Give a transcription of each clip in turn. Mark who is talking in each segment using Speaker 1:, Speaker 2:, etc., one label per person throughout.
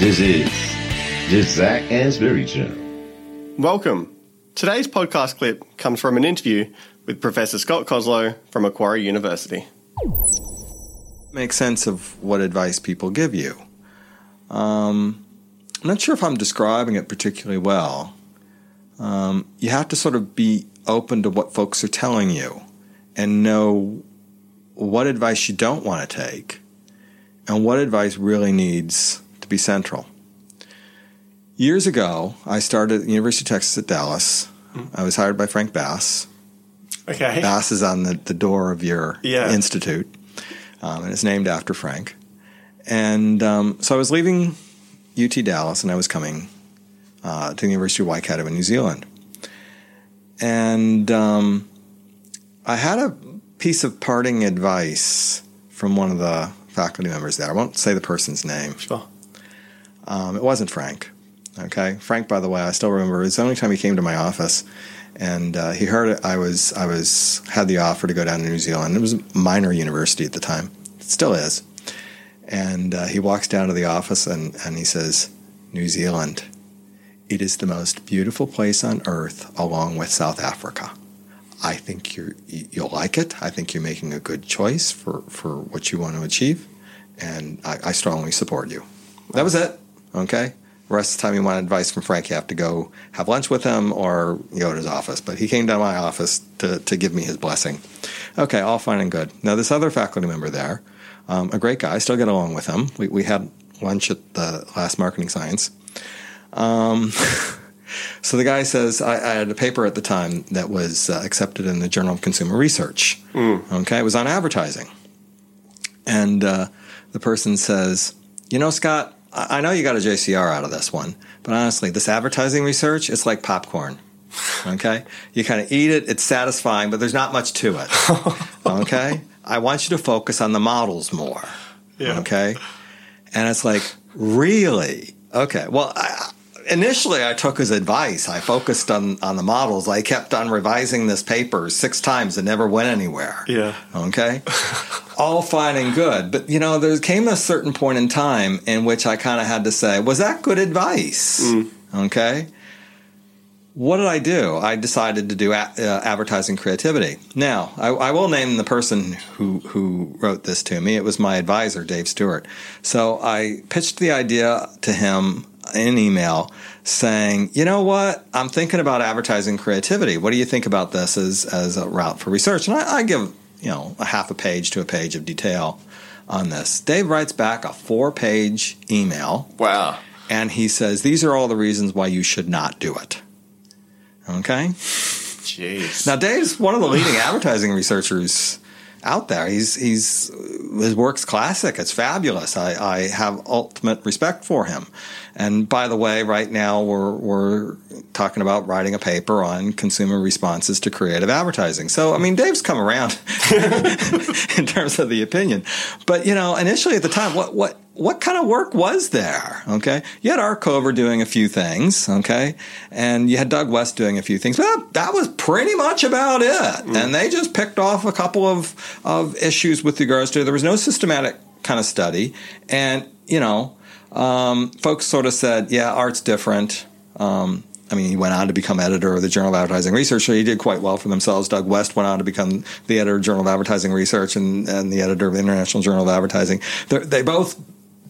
Speaker 1: This is the Zac Anesbury Show.
Speaker 2: Welcome. Today's podcast clip comes from an interview with Professor Scott Koslow from Macquarie University.
Speaker 3: Make sense of what advice people give you. Um, I'm not sure if I'm describing it particularly well. Um, you have to sort of be open to what folks are telling you and know what advice you don't want to take and what advice really needs to be central. Years ago, I started at the University of Texas at Dallas. I was hired by Frank Bass.
Speaker 2: Okay.
Speaker 3: Bass is on the, the door of your
Speaker 2: Yeah.
Speaker 3: institute, um, and it's named after Frank. And um, so I was leaving UT Dallas, and I was coming uh, to the University of Waikato in New Zealand. And um, I had a piece of parting advice from one of the faculty members there. I won't say the person's name.
Speaker 2: Sure.
Speaker 3: Um, it wasn't Frank. Okay, Frank. By the way, I still remember. It was the only time he came to my office, and uh, he heard it. I was I was had the offer to go down to New Zealand. It was a minor university at the time. It still is. And uh, he walks down to the office and, and he says, New Zealand, it is the most beautiful place on earth, along with South Africa. I think you're you'll like it. I think you're making a good choice for, for what you want to achieve, and I, I strongly support you. That was it. Okay. The rest of the time, you want advice from Frank, you have to go have lunch with him or you go to his office. But he came down to my office to, to give me his blessing. Okay, all fine and good. Now, this other faculty member there, um, a great guy, I still get along with him. We, we had lunch at the last marketing science. Um, so the guy says, I, I had a paper at the time that was uh, accepted in the Journal of Consumer Research. Okay, it was on advertising. And uh, the person says, You know, Scott, I know you got a JCR out of this one, but honestly, this advertising research, it's like popcorn. Okay? You kind of eat it, it's satisfying, but there's not much to it. Okay? I want you to focus on the models more.
Speaker 2: Yeah.
Speaker 3: Okay? And it's like, really? Okay. Well, I, initially I took his advice. I focused on, on the models. I kept on revising this paper six times. and never went anywhere.
Speaker 2: Yeah.
Speaker 3: Okay. All fine and good. But, you know, there came a certain point in time in which I kind of had to say, was that good advice? Okay. What did I do? I decided to do a- uh, advertising creativity. Now, I, I will name the person who who wrote this to me. It was my advisor, Dave Stewart. So I pitched the idea to him in an email saying, "You know what? I'm thinking about advertising creativity. What do you think about this as as a route for research?" And I, I give you know a half a page to a page of detail on this. Dave writes back a four page email
Speaker 2: Wow.
Speaker 3: and he says these are all the reasons why you should not do it. Okay.
Speaker 2: Jeez.
Speaker 3: Now Dave's one of the leading advertising researchers out there. He's he's his work's classic. It's fabulous. I, I have ultimate respect for him. And by the way, right now we're we're talking about writing a paper on consumer responses to creative advertising. So I mean, Dave's come around in terms of the opinion. But you know, initially at the time, what what what kind of work was there? Okay, you had Art Kover doing a few things, okay, and you had Doug West doing a few things. Well, that was pretty much about it. And they just picked off a couple of of issues with regards to there was no systematic kind of study, and you know, um, folks sort of said, yeah, art's different. Um, I mean, he went on to become editor of the Journal of Advertising Research, so he did quite well for themselves. Doug West went on to become the editor of Journal of Advertising Research and, and the editor of the International Journal of Advertising. They're, they both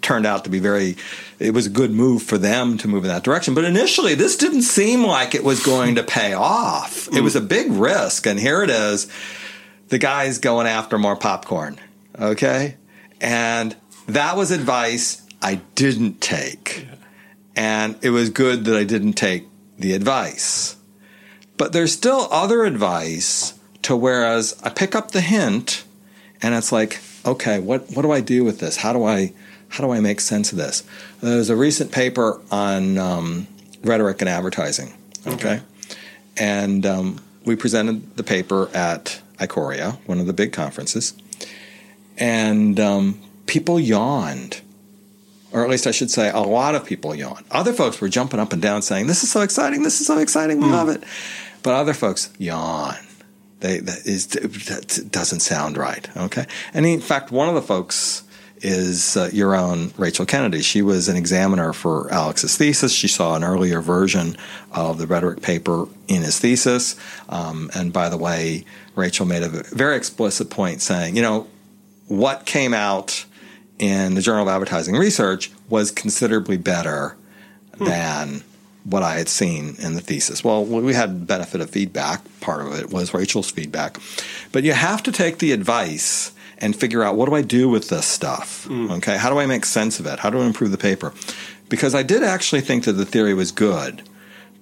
Speaker 3: turned out to be very, it was a good move for them to move in that direction. But initially, this didn't seem like it was going to pay off. It hmm. was a big risk. And here it is the guy's going after more popcorn. Okay. And that was advice I didn't take. And it was good that I didn't take the advice. But there's still other advice to whereas I pick up the hint and it's like, okay, what, what do I do with this? How do I how do I make sense of this? There's a recent paper on um, rhetoric and advertising. Okay, and um, we presented the paper at ICORIA, one of the big conferences, and um, people yawned. Or at least I should say, a lot of people yawned. Other folks were jumping up and down saying, This is so exciting, this is so exciting, we love it. But other folks yawn. They, that is, that doesn't sound right. Okay. And in fact, one of the folks is uh, your own Rachel Kennedy. She was an examiner for Alex's thesis. She saw an earlier version of the rhetoric paper in his thesis. Um, and by the way, Rachel made a very explicit point saying, you know, what came out in the Journal of Advertising Research was considerably better hmm. than what I had seen in the thesis. Well, we had benefit of feedback. Part of it was Rachel's feedback. But you have to take the advice and figure out what do I do with this stuff? Mm. Okay, how do I make sense of it? How do I improve the paper? Because I did actually think that the theory was good,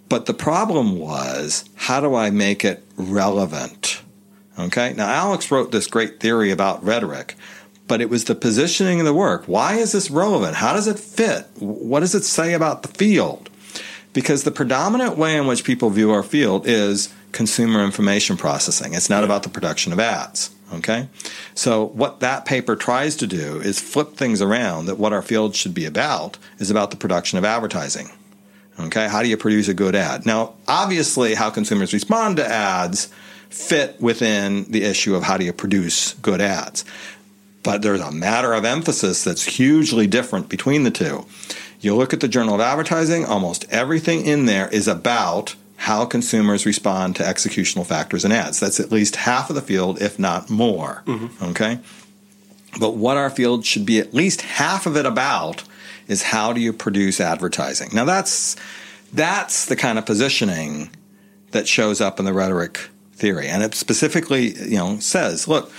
Speaker 3: but the problem was how do I make it relevant? Okay, now Alex wrote this great theory about rhetoric, but it was the positioning of the work. Why is this relevant? How does it fit? What does it say about the field? Because the predominant way in which people view our field is consumer information processing. It's not about the production of ads. Okay? So, what that paper tries to do is flip things around that what our field should be about is about the production of advertising. Okay? How do you produce a good ad? Now, obviously, how consumers respond to ads fit within the issue of how do you produce good ads. But there's a matter of emphasis that's hugely different between the two. You look at the Journal of Advertising, almost everything in there is about how consumers respond to executional factors in ads. That's at least half of the field, if not more. Mm-hmm. Okay? But what our field should be at least half of it about is how do you produce advertising. Now that's that's the kind of positioning that shows up in the rhetoric theory. And it specifically, you know, says, look,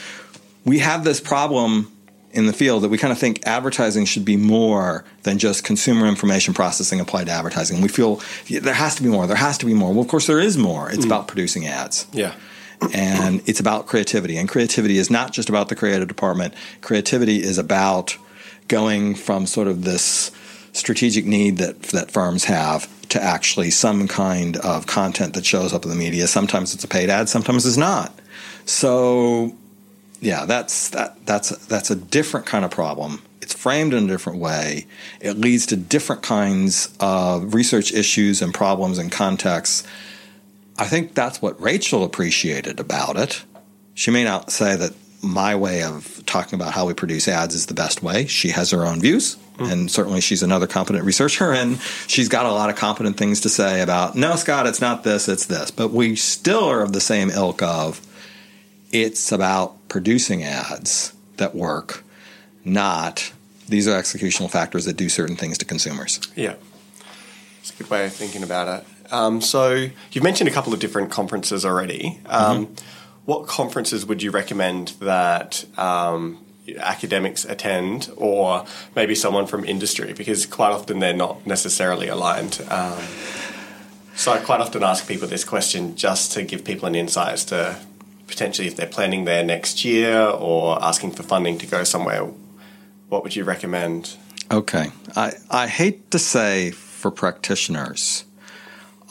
Speaker 3: we have this problem in the field that we kind of think advertising should be more than just consumer information processing applied to advertising. We feel there has to be more. There has to be more. Well, of course, there is more. It's mm. about producing ads.
Speaker 2: Yeah.
Speaker 3: and it's about creativity. And creativity is not just about the creative department. Creativity is about going from sort of this strategic need that that firms have to actually some kind of content that shows up in the media. Sometimes it's a paid ad, sometimes it's not. So yeah, that's that that's that's a different kind of problem. It's framed in a different way. It leads to different kinds of research issues and problems and contexts. I think that's what Rachel appreciated about it. She may not say that my way of talking about how we produce ads is the best way. She has her own views, mm. and certainly she's another competent researcher, and she's got a lot of competent things to say about, no, Scott, it's not this, it's this. But we still are of the same ilk of it's about producing ads that work, not these are executional factors that do certain things to consumers.
Speaker 2: Yeah. It's a good way of thinking about it. Um, so you've mentioned a couple of different conferences already. Um, mm-hmm. What conferences would you recommend that um, academics attend, or maybe someone from industry? Because quite often they're not necessarily aligned. Um, so I quite often ask people this question just to give people an insight as to potentially if they're planning there next year or asking for funding to go somewhere, what would you recommend?
Speaker 3: Okay. I, I hate to say for practitioners,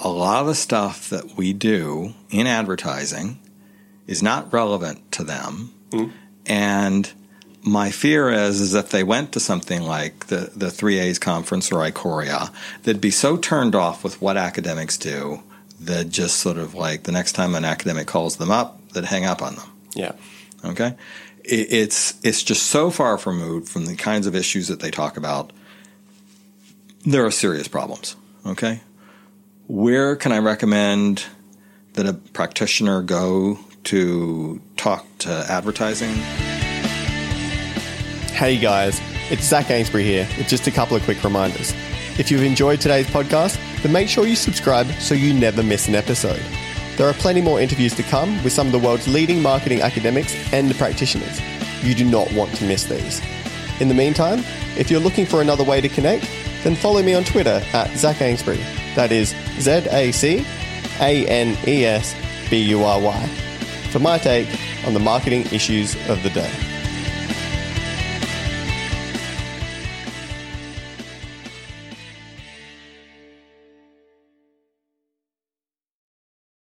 Speaker 3: a lot of the stuff that we do in advertising is not relevant to them. Mm. And my fear is, is if they went to something like the, the 3A's conference or ICORIA, they'd be so turned off with what academics do that just sort of like the next time an academic calls them up, that hang up on them.
Speaker 2: Yeah.
Speaker 3: Okay. It, it's it's just so far removed from the kinds of issues that they talk about. There are serious problems. Okay. Where can I recommend that a practitioner go to talk to advertising?
Speaker 2: Hey guys, it's Zac Anesbury here with just a couple of quick reminders. If you've enjoyed today's podcast, then make sure you subscribe so you never miss an episode. There are plenty more interviews to come with some of the world's leading marketing academics and practitioners. You do not want to miss these. In the meantime, if you're looking for another way to connect, then follow me on Twitter at Zac Anesbury. That is Z A C A N E S B U R Y for my take on the marketing issues of the day.